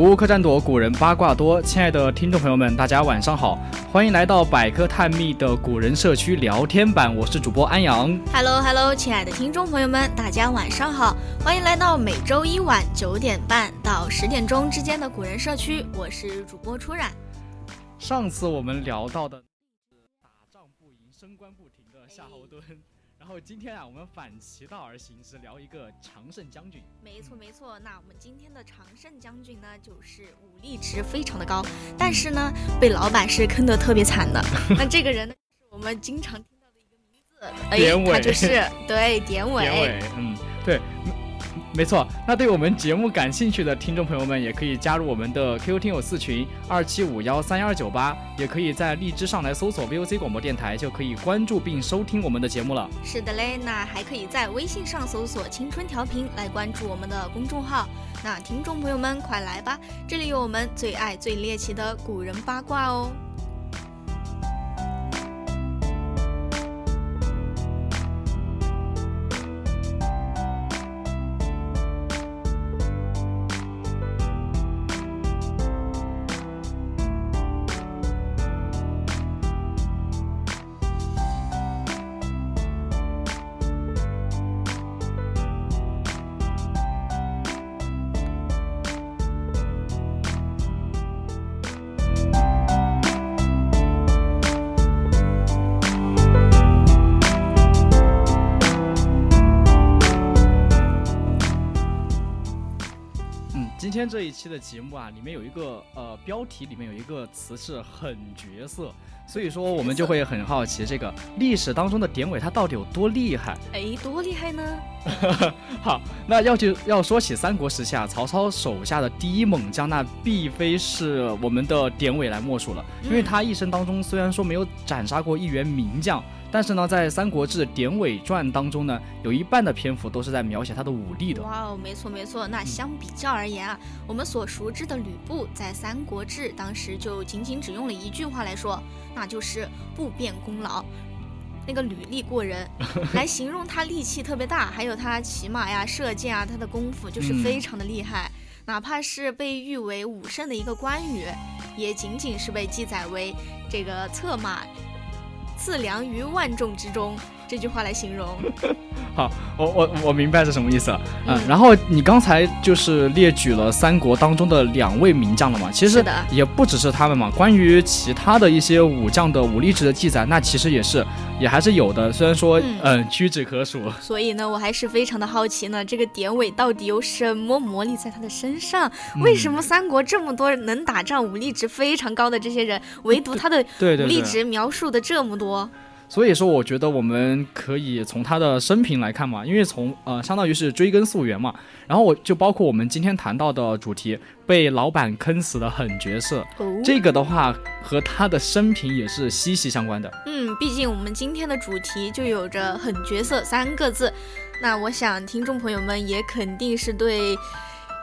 古物客栈多，古人八卦多。亲爱的听众朋友们，大家晚上好，欢迎来到百科探秘的古人社区聊天版，我是主播安阳。Hello Hello，亲爱的听众朋友们，大家晚上好，欢迎来到每周一晚九点半到十点钟之间的古人社区，我是主播初染。上次我们聊到的是打仗不赢、升官不停的夏侯惇。然后今天啊，我们反其道而行之，聊一个常胜将军。没错没错，那我们今天的常胜将军呢，就是武力值非常的高，但是呢，被老板是坑的特别惨的。那这个人呢，是我们经常听到的一个名字，典韦，他就是对典韦。典韦，嗯，对。没错，那对我们节目感兴趣的听众朋友们，也可以加入我们的 QQ 听友四群二七五幺三幺二九八，也可以在荔枝上来搜索 VOC 广播电台，就可以关注并收听我们的节目了。是的嘞，那还可以在微信上搜索“青春调频”来关注我们的公众号。那听众朋友们快来吧，这里有我们最爱最猎奇的古人八卦哦。天这一期的节目啊，里面有一个呃标题，里面有一个词是狠角色，所以说我们就会很好奇，这个历史当中的典韦他到底有多厉害？哎，多厉害呢？好，那要就要说起三国时期啊，曹操手下的第一猛将，那必非是我们的典韦来莫属了，因为他一生当中虽然说没有斩杀过一员名将。但是呢，在《三国志·典韦传》当中呢，有一半的篇幅都是在描写他的武力的。哇哦，没错没错。那相比较而言啊，我们所熟知的吕布在《三国志》当时就仅仅只用了一句话来说，那就是不变功劳，那个履历过人，来形容他力气特别大，还有他骑马呀、射箭啊，他的功夫就是非常的厉害。哪怕是被誉为武圣的一个关羽，也仅仅是被记载为这个策马。自量于万众之中，这句话来形容。好，我我我明白是什么意思了。嗯，然后你刚才就是列举了三国当中的两位名将了嘛？其实也不只是他们嘛。关于其他的一些武将的武力值的记载，那其实也是也还是有的。虽然说嗯屈指可数。所以呢，我还是非常的好奇呢，这个典韦到底有什么魔力在他的身上？为什么三国这么多能打仗、武力值非常高的这些人，唯独他的武力值描述的这么多？所以说，我觉得我们可以从他的生平来看嘛，因为从呃，相当于是追根溯源嘛。然后我就包括我们今天谈到的主题，被老板坑死的狠角色，这个的话和他的生平也是息息相关的。嗯，毕竟我们今天的主题就有着“狠角色”三个字，那我想听众朋友们也肯定是对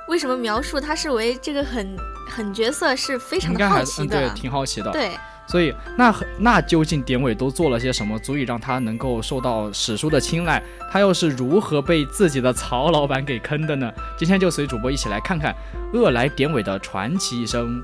为什么描述他是为这个狠狠角色是非常的好奇的，对，挺好奇的，对。所以，那那究竟典韦都做了些什么，足以让他能够受到史书的青睐？他又是如何被自己的曹老板给坑的呢？今天就随主播一起来看看恶来典韦的传奇一生。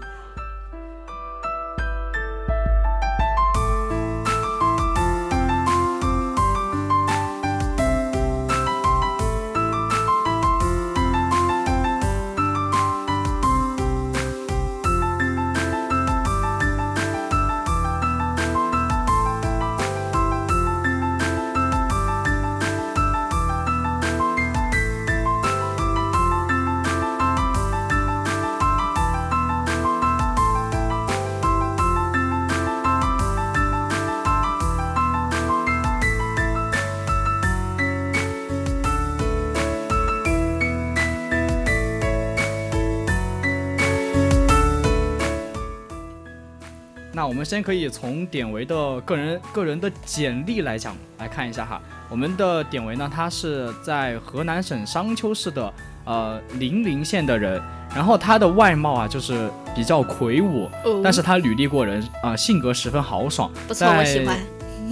我们先可以从典韦的个人个人的简历来讲来看一下哈。我们的典韦呢，他是在河南省商丘市的呃零陵县的人，然后他的外貌啊就是比较魁梧，哦但是他履历过人啊、性格十分豪爽。不错，我喜欢。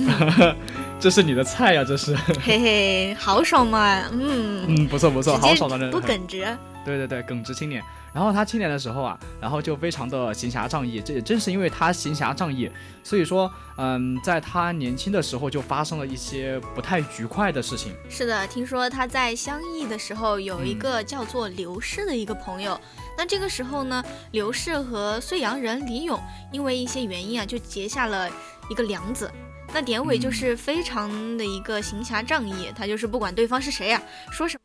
这是你的菜呀、这是。嘿嘿，豪爽嘛，嗯，嗯，不错不错，豪爽的人。不耿直。对对对，耿直青年。然后他青年的时候啊，然后就非常的行侠仗义。这也正是因为他行侠仗义，所以说，嗯，在他年轻的时候就发生了一些不太愉快的事情。是的，听说他在相邑的时候有一个叫做刘氏的一个朋友。那这个时候呢，刘氏和睢阳人李勇因为一些原因啊，就结下了一个梁子。那典韦就是非常的一个行侠仗义，他就是不管对方是谁啊，说什么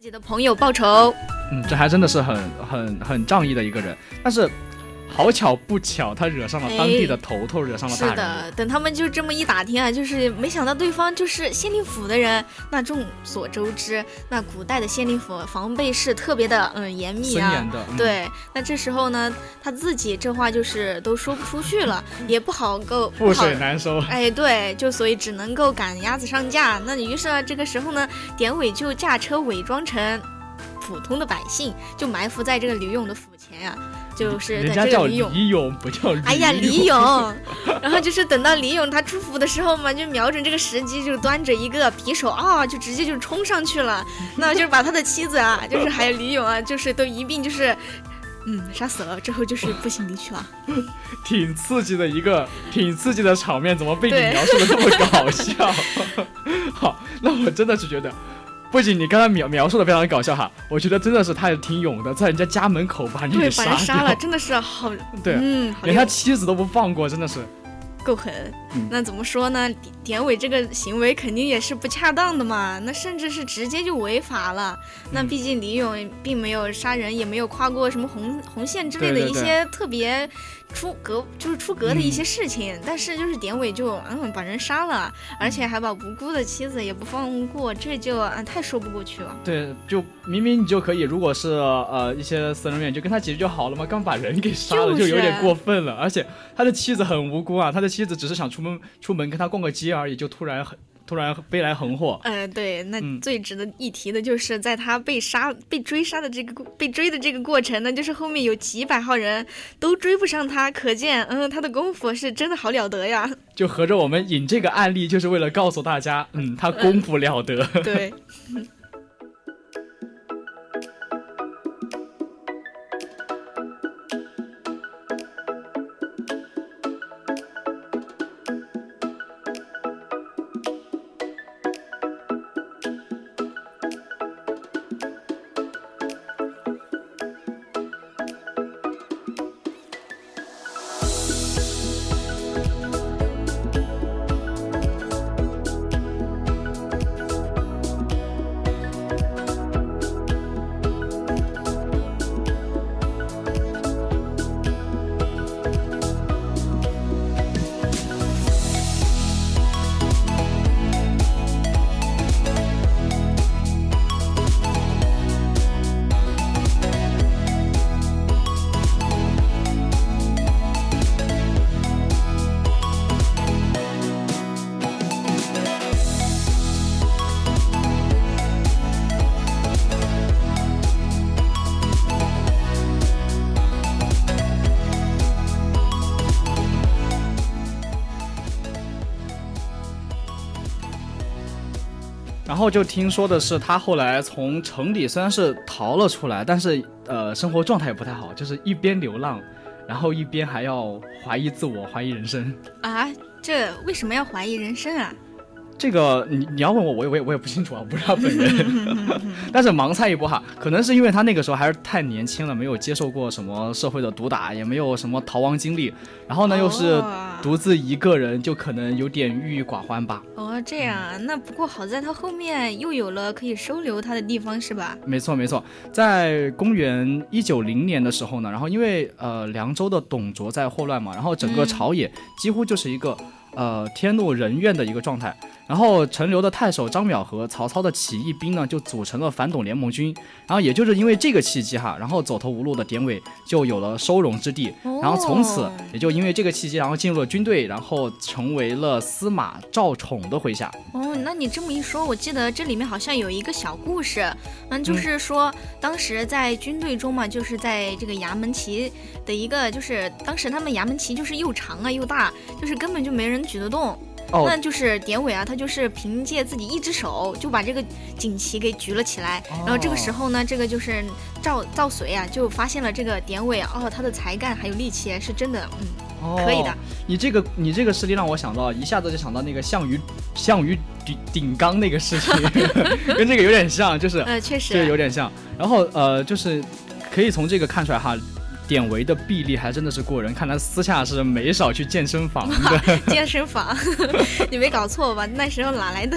自己的朋友报仇。嗯，这还真的是很很很仗义的一个人。但是好巧不巧，他惹上了当地的头头，惹上了是大人是。的，等他们就这么一打听啊，就是没想到对方就是县令府的人。那众所周知，那古代的县令府防备是特别的嗯严密啊。严的，嗯、对，那这时候呢，他自己这话就是都说不出去了，也不好够覆水难收。哎，对，就所以只能够赶鸭子上架。那于是呢，这个时候呢，典韦就驾车伪装成普通的百姓，就埋伏在这个李勇的府前呀、就是等人家叫这个李勇。李勇，不叫李哎呀，李勇。然后就是等到李勇他出府的时候嘛，就瞄准这个时机，就端着一个匕首啊，就直接就冲上去了。那就是把他的妻子啊，就是还有李勇啊，就是都一并就是，嗯，杀死了。之后就是步行离去了。挺刺激的一个，挺刺激的场面，怎么被你描述的这么搞笑？好，那我真的是觉得，不仅你刚才描描述的非常搞笑哈，我觉得真的是他也挺勇的，在人家家门口把人对，给杀了，真的是好，对，嗯，连他妻子都不放过，真的是。够狠。嗯那怎么说呢？典典韦这个行为肯定也是不恰当的嘛，那甚至是直接就违法了。那嗯毕竟李勇并没有杀人，也没有跨过什么红红线之类的一些特别出格，就是出格的一嗯些事情。但是就是典韦就嗯把人杀了，而且还把无辜的妻子也不放过，这就嗯太说不过去了。对，就明明你就可以，如果是呃一些私人怨，就跟他解决就好了嘛，刚把人给杀了，就就有点过分了。而且他的妻子很无辜啊，他的妻子只是想出门出门跟他逛个街而已，就突然很突然飞来横祸。呃，对，那嗯最值得一提的就是在他被杀、被追杀的这个被追的这个过程呢，就是后面有几百号人都追不上他，可见，嗯，他的功夫是真的好了得呀。就合着我们引这个案例，就是为了告诉大家，嗯，他功夫了得。对，后就听说的是，他后来从城里虽然是逃了出来，但是呃，生活状态也不太好，就是一边流浪，然后一边还要怀疑自我，怀疑人生。啊，这为什么要怀疑人生啊？这个你你要问我，我也我也我也不清楚啊，我不是他本人。但是盲猜一波哈，可能是因为他那个时候还是太年轻了，没有接受过什么社会的毒打，也没有什么逃亡经历，然后呢又是哦独自一个人，就可能有点郁郁寡欢吧。哦，这样啊，那不过好在他后面又有了可以收留他的地方，是吧？没错没错，在公元一九零年的时候呢，然后因为呃凉州的董卓在霍乱嘛，然后整个嗯朝野几乎就是一个呃天怒人怨的一个状态。然后陈留的太守张邈和曹操的起义兵呢，就组成了反董联盟军。然后也就是因为这个契机哈，然后走投无路的典韦就有了收容之地。然后从此也就因为这个契机，然后进入了军队，然后成为了司马赵宠的麾下。哦，那你这么一说，我记得这里面好像有一个小故事，嗯，就是说当时在军队中嘛，就是在这个衙门旗的一个，就是当时他们衙门旗就是又长啊又大，就是根本就没人举得动。哦那就是典韦啊，他就是凭借自己一只手就把这个锦旗给举了起来。然后这个时候呢，这个就是赵赵随啊，就发现了这个典韦哦，他的才干还有力气是真的，嗯，哦可以的。你这个你这个事例让我想到，一下子就想到那个项羽项羽顶顶缸那个事情，跟这个有点像，就是呃，确实这个有点像。然后呃，就是可以从这个看出来哈。典韦的臂力还真的是过人，看来私下是没少去健身房的。健身房，你没搞错吧？那时候哪来的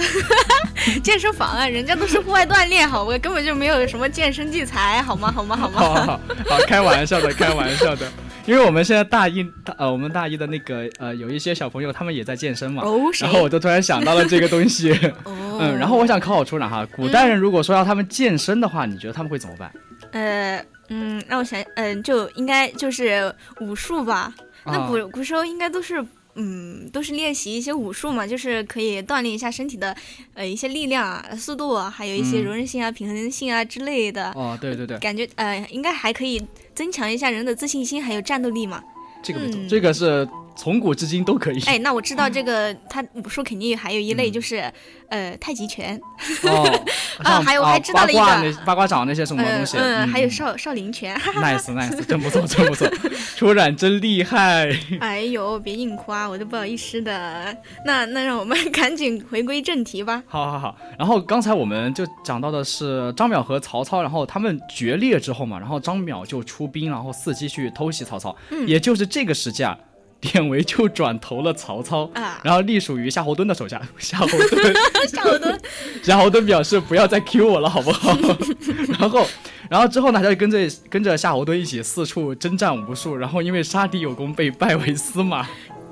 健身房啊？人家都是户外锻炼，好我，根本就没有什么健身器材，好吗？好吗？好好吗？好好，开玩笑的，开玩笑的。因为我们现在大一，呃，我们大一的那个呃，有一些小朋友他们也在健身嘛，哦，然？后我就突然想到了这个东西，哦，嗯，然后我想考考出长哈，古代人如果说要他们健身的话，你觉得他们会怎么办？呃，嗯，让我想，嗯、就应该就是武术吧。那啊古古时候应该都是。嗯，都是练习一些武术嘛，就是可以锻炼一下身体的，呃，一些力量啊、速度啊，还有一些嗯柔韧性啊、平衡性啊之类的。哦，对对对，感觉呃，应该还可以增强一下人的自信心，还有战斗力嘛。这个没错，嗯这个是从古至今都可以。哎，那我知道这个，他武术肯定还有一类嗯就是，呃，太极拳，哦，啊还有我还知道了一个八卦掌那些什么东西，嗯嗯，还有嗯少少林拳。nice nice，真不错真不错，出染 真厉害。哎呦，别硬夸，我都不好意思的。那那让我们赶紧回归正题吧。好好好，然后刚才我们就讲到的是张邈和曹操，然后他们决裂之后嘛，然后张邈就出兵，然后伺机去偷袭曹操。嗯也就是这个时期啊，典韦就转投了曹操，啊，然后隶属于夏侯惇的手下。夏侯惇，夏侯惇，夏侯惇表示不要再 Q 我了，好不好？然后，然后之后呢，他就跟着跟着夏侯惇一起四处征战无数，然后因为杀敌有功，被拜为司马。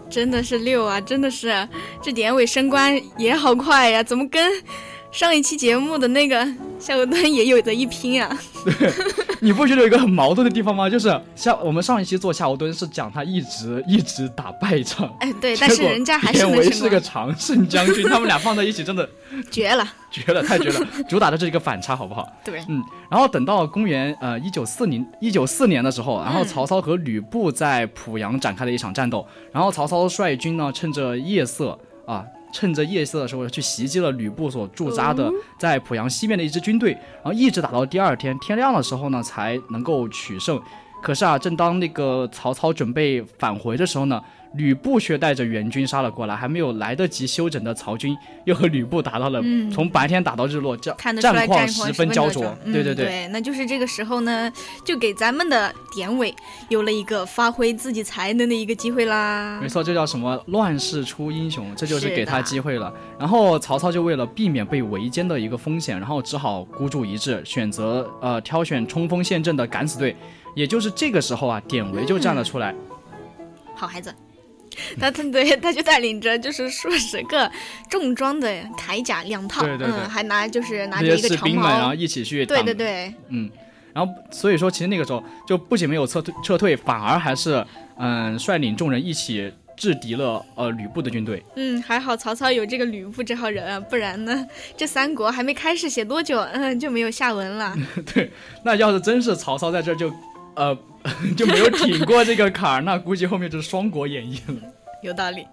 真的是六啊，真的是这典韦升官也好快呀，怎么跟上一期节目的那个夏侯惇也有的一拼啊？对你不觉得有一个很矛盾的地方吗？就是像我们上一期做夏侯惇是讲他一直一直打败仗，哎，对，但是人家还是典韦能，是个常胜将军，他们俩放在一起真的 绝了。绝了，太绝了，主打的是一个反差，好不好？对，嗯，然后等到公元呃一九四零一九四年的时候，然后嗯曹操和吕布在濮阳展开了一场战斗，然后曹操率军呢趁着夜色啊。趁着夜色的时候，去袭击了吕布所驻扎的哦在濮阳西面的一支军队，然后一直打到第二天天亮的时候呢，才能够取胜。可是啊，正当那个曹操准备返回的时候呢，吕布却带着援军杀了过来，还没有来得及休整的曹军又和吕布打到了，嗯从白天打到日落，战看得战况十分焦灼。嗯对对对，那就是这个时候呢，就给咱们的典韦有了一个发挥自己才能的一个机会啦没。错，这叫什么？乱世出英雄，这就是是给他机会了。然后曹操就为了避免被围歼的一个风险，然后只好孤注一掷，选择呃挑选冲锋陷阵的敢死队。也就是这个时候啊，典韦就站了出来。好孩子。他他对他就带领着就是数十个重装的铠甲两套，对对对嗯，还拿就是拿那着一个长些士兵们，然后，一起去。对对对，嗯，然后所以说，其实那个时候就不仅没有撤退撤退，反而还是嗯率领众人一起制敌了呃吕布的军队。嗯，还好曹操有这个吕布这号人啊，不然呢，这三国还没开始写多久，嗯，就没有下文了。对那要是真是曹操在这儿就呃 就没有挺过这个坎儿，那估计后面就是双国演义了。有道理。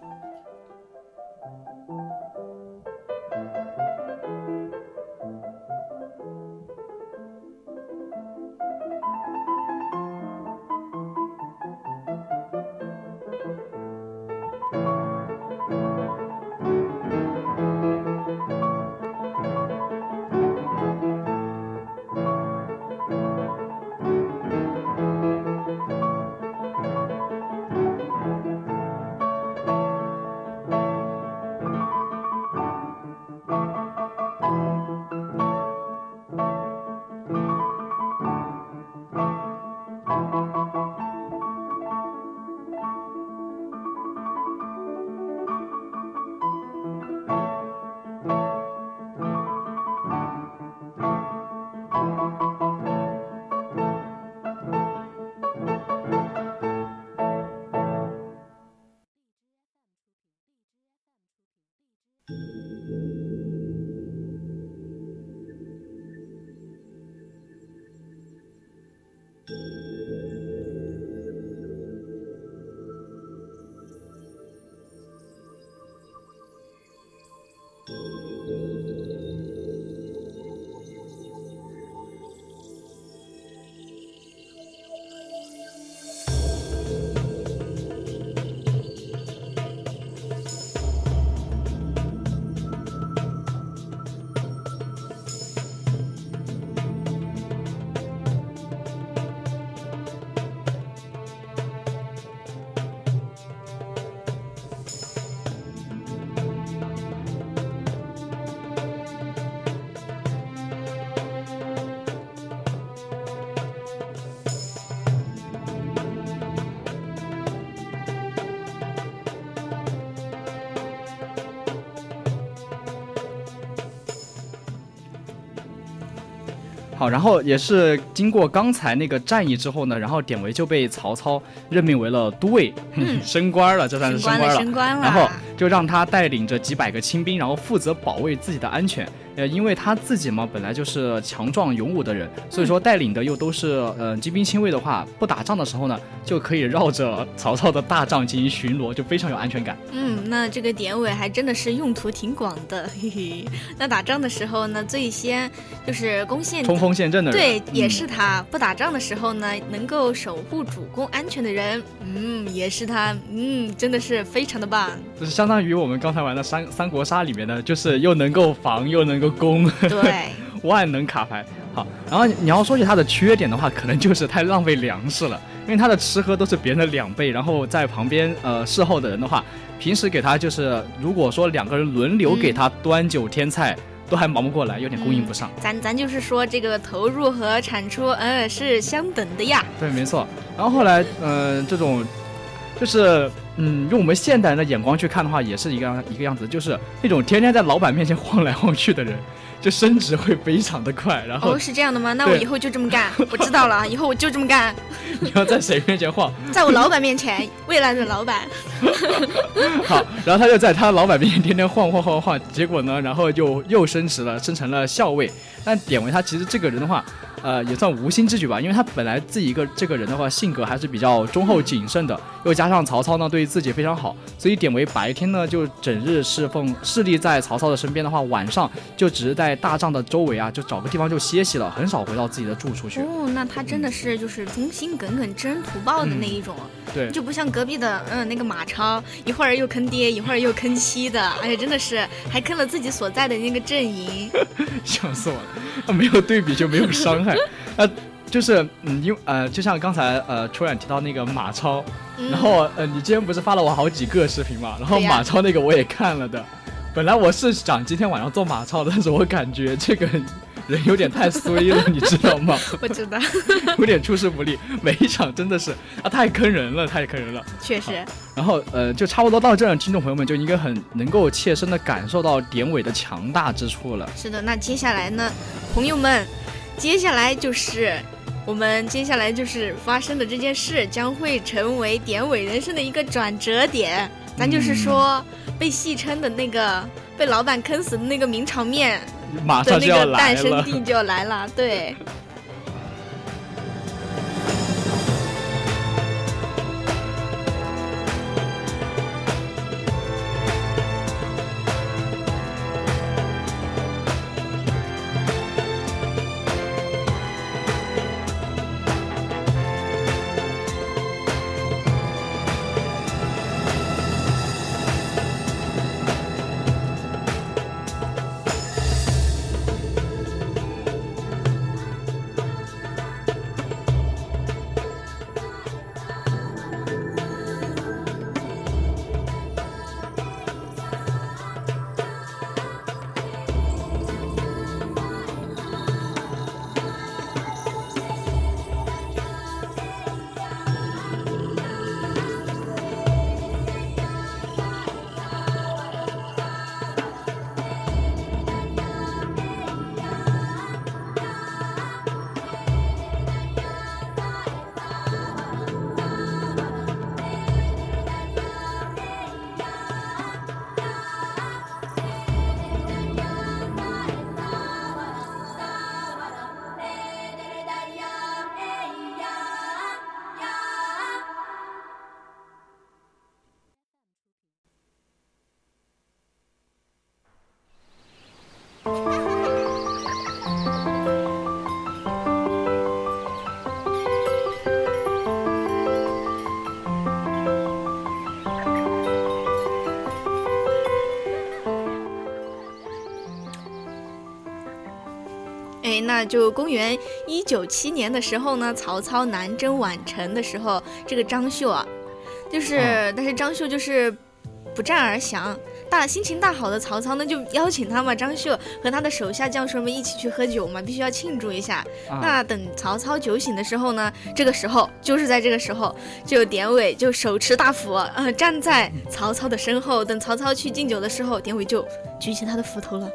好，然后也是经过刚才那个战役之后呢，然后典韦就被曹操任命为了都尉，嗯 升官了，这算是升官了，升官了。升官了。然后就让他带领着几百个亲兵，然后负责保卫自己的安全。呃，因为他自己嘛，本来就是强壮勇武的人，所以说带领的又都是呃精兵亲卫的话，不打仗的时候呢，就可以绕着曹操的大帐进行巡逻，就非常有安全感。嗯，那这个典韦还真的是用途挺广的，嘿嘿。那打仗的时候呢，最先就是攻陷冲锋陷阵的人，对，也嗯是他。不打仗的时候呢，能够守护主公安全的人，嗯，也是他。嗯，真的是非常的棒。就是相当于我们刚才玩的三三国杀里面的，就是又能够防又能够攻，对，万能卡牌。好，然后你要说起它的缺点的话，可能就是太浪费粮食了，因为它的吃喝都是别人的两倍，然后在旁边呃侍候的人的话，平时给他就是如果说两个人轮流给他端酒添菜，都还忙不过来，有点供应不上。咱咱就是说这个投入和产出，嗯，是相等的呀。对，没错。然后后来，呃，这种就是，嗯，用我们现代人的眼光去看的话，也是一个样一个样子，就是那种天天在老板面前晃来晃去的人，就升职会非常的快。然后哦，是这样的吗？那我以后就这么干。我知道了，以后我就这么干，你要在谁面前晃，在我老板面前，未来的老板。好，然后他就在他老板面前天天晃晃晃晃，结果呢，然后就又升职了，升成了校尉。但典韦他其实这个人的话，呃，也算无心之举吧，因为他本来自己一个这个人的话，性格还是比较忠厚谨慎的，又加上曹操呢对自己非常好，所以典韦白天呢就整日侍奉侍立在曹操的身边的话，晚上就只是在大帐的周围啊，就找个地方就歇息了，很少回到自己的住处去。哦，那他真的是就是忠心耿耿、知恩图报的那一种，对，就不像隔壁的嗯那个马超，一会儿又坑爹，一会儿又坑妻的，哎呀，真的是还坑了自己所在的那个阵营。笑死我了，没有对比就没有伤害，呃，就是嗯，因为呃，就像刚才呃，初冉提到那个马超，嗯、然后呃，你今天不是发了我好几个视频嘛，然后马超那个我也看了的，本来我是想今天晚上做马超的，但是我感觉这个人有点太衰了，你知道吗？我知道，有点出师不利，每一场真的是啊，太坑人了，太坑人了。确实，然后呃，就差不多到这儿，听众朋友们就应该很能够切身的感受到典韦的强大之处了。是的。那接下来呢，朋友们，接下来就是。我们接下来就是发生的这件事，将会成为典韦人生的一个转折点。咱就是说，被戏称的那个被老板坑死的那个名场面的那马上就要个诞生。地就要来了。对，那就公元一九七年的时候呢，曹操南征宛城的时候，这个张绣啊，就是，啊但是张绣就是不战而降。大心情大好的曹操呢，就邀请他嘛，张绣和他的手下将士们一起去喝酒嘛，必须要庆祝一下。啊那等曹操酒醒的时候呢，这个时候就是在这个时候，就典韦就手持大斧，呃，站在曹操的身后。等曹操去敬酒的时候，典韦就举起他的斧头了。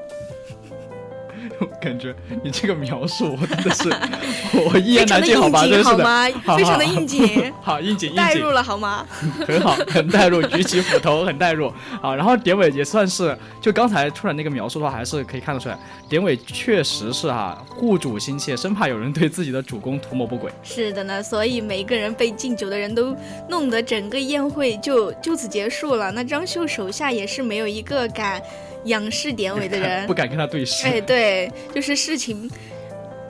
我 感觉你这个描述我真的是 我一言难尽，好吧？真是的。好吗？非常的应景，好应景应景带入，了好吗？很好，很带入，举起斧头很带入。好，然后典韦也算是，就刚才突然那个描述的话，还是可以看得出来，典韦确实是哈、护主心切，生怕有人对自己的主公图谋不轨。是的呢，所以每个人被敬酒的人都弄得整个宴会就就此结束了。那张绣手下也是没有一个敢仰视典韦的人 不。敢跟他对视。哎，对，就是事情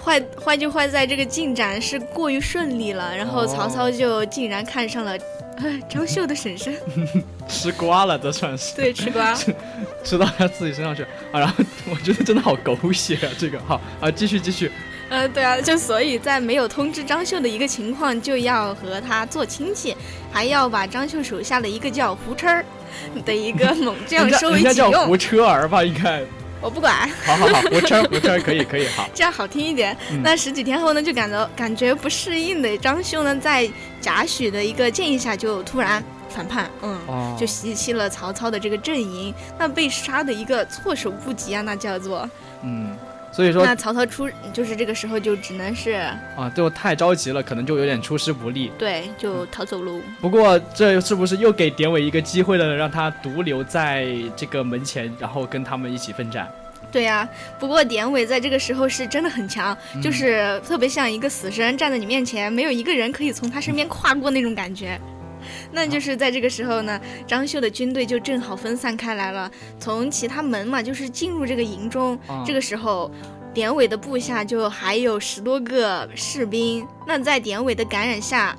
坏坏就坏在这个进展是过于顺利了，然后哦曹操就竟然看上了。哎张绣的婶婶，吃瓜了，这算是对，吃瓜。吃到他自己身上去啊！然后我觉得真的好狗血啊，这个好啊，继续继续，呃，对啊，就所以在没有通知张绣的一个情况，就要和他做亲戚，还要把张绣手下的一个叫胡琛儿 的一个猛将收为己人家叫胡。车儿吧，应该。我不管，好好好，胡车儿胡车儿可以可以好。这样好听一点。嗯那十几天后呢，就感到感觉不适应的张绣呢，在贾诩的一个建议下，就突然反叛，嗯。哦就袭击了曹操的这个阵营，那被杀的一个措手不及啊，那叫做。嗯，所以说那曹操出就是这个时候就只能是啊，就太着急了，可能就有点出师不利。对，就逃走喽。不过这是不是又给典韦一个机会了，让他独留在这个门前，然后跟他们一起奋战？对呀、不过典韦在这个时候是真的很强，嗯就是特别像一个死神站在你面前，没有一个人可以从他身边跨过那种感觉。那就是在这个时候呢，张绣的军队就正好分散开来了，从其他门嘛，就是进入这个营中。啊这个时候，典韦的部下就还有十多个士兵。那在典韦的感染下，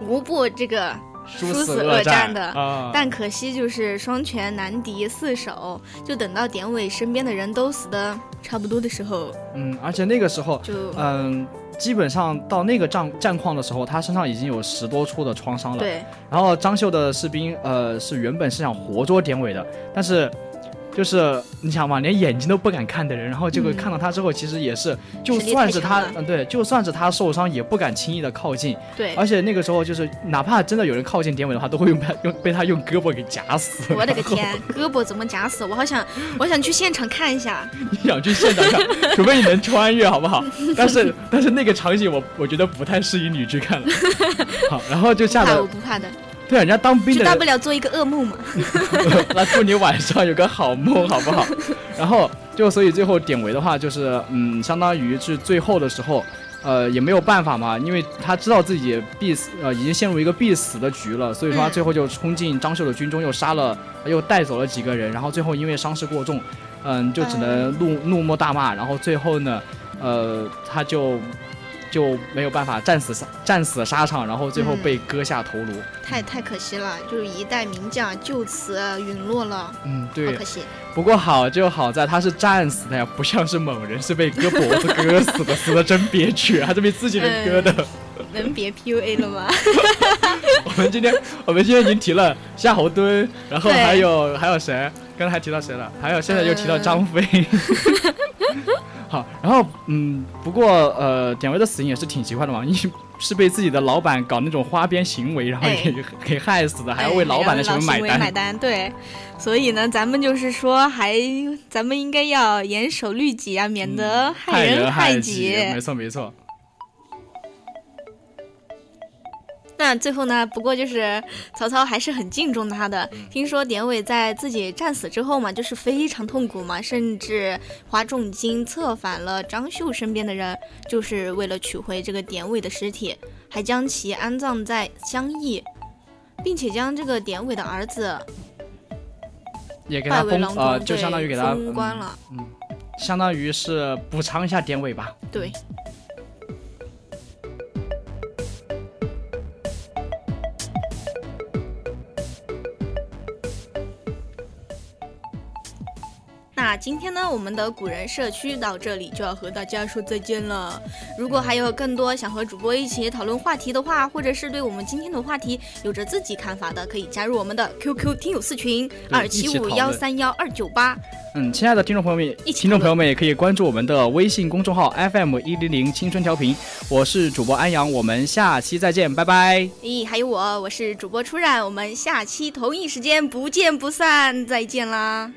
无不这个殊殊死恶恶战的啊！但可惜就是双拳难敌四手，就等到典韦身边的人都死的差不多的时候，嗯，而且那个时候，就、嗯，基本上到那个战战况的时候，他身上已经有十多处的创伤了。对然后张绣的士兵，呃，是原本是想活捉典韦的，但是。就是你想嘛，连眼睛都不敢看的人，然后结果嗯看到他之后，其实也是，就算是他，嗯，对，就算是他受伤，也不敢轻易的靠近。对，而且那个时候，就是哪怕真的有人靠近典韦的话，都会用他用被他用胳膊给夹死。我的个天，胳膊怎么夹死？我好想，我想去现场看一下。你想去现场看，除非你能穿越，好不好？但是但是那个场景我我觉得不太适宜你去看了。好，然后就不怕，我不怕的，对人家当兵就大不了做一个噩梦嘛。那祝你晚上有个好梦，好不好？然后就所以最后典韦的话就是，嗯，相当于是最后的时候，呃，也没有办法嘛，因为他知道自己必死，呃，已经陷入一个必死的局了，所以说他嗯最后就冲进张绣的军中，又杀了，又带走了几个人，然后最后因为伤势过重，嗯，就只能怒怒目大骂，然后最后呢，呃，他就。就没有办法战死沙战死沙场，然后最后嗯被割下头颅。太太可惜了，就是一代名将就此陨落了，嗯，对好，可惜。不过好就好在他是战死的呀，不像是某人是被割脖子割死的，死的真憋屈，还是被自己人割的。能别 PUA 了吗？我们今天我们今天已经提了夏侯惇，然后还有还有谁？刚才还提到谁了？还有现在又提到张飞。好，然后嗯，不过呃，典韦的死因也是挺奇怪的嘛，因为是被自己的老板搞那种花边行为，然后哎给、给害死的，还要为老板的行为买单。买单，对。所以呢，咱们就是说，还咱们应该要严守律己啊，免得害人害己。没错没错。那最后呢，不过就是曹操还是很敬重他的。听说典韦在自己战死之后嘛，就是非常痛苦嘛，甚至花重金策反了张绣身边的人，就是为了取回这个典韦的尸体，还将其安葬在襄邑，并且将这个典韦的儿子也给他封呃，就相当于给他封官了。嗯，嗯，相当于是补偿一下典韦吧。对，今天呢，我们的古人社区到这里就要和大家说再见了。如果还有更多想和主播一起讨论话题的话，或者是对我们今天的话题有着自己看法的，可以加入我们的 QQ 听友四群二七五幺三幺二九八。嗯，亲爱的听众朋友们，一起听众朋友们也可以关注我们的微信公众号 FM 一零零青春调频，我是主播安阳，我们下期再见，拜拜。咦，还有我，我是主播初染，我们下期同一时间不见不散，再见啦。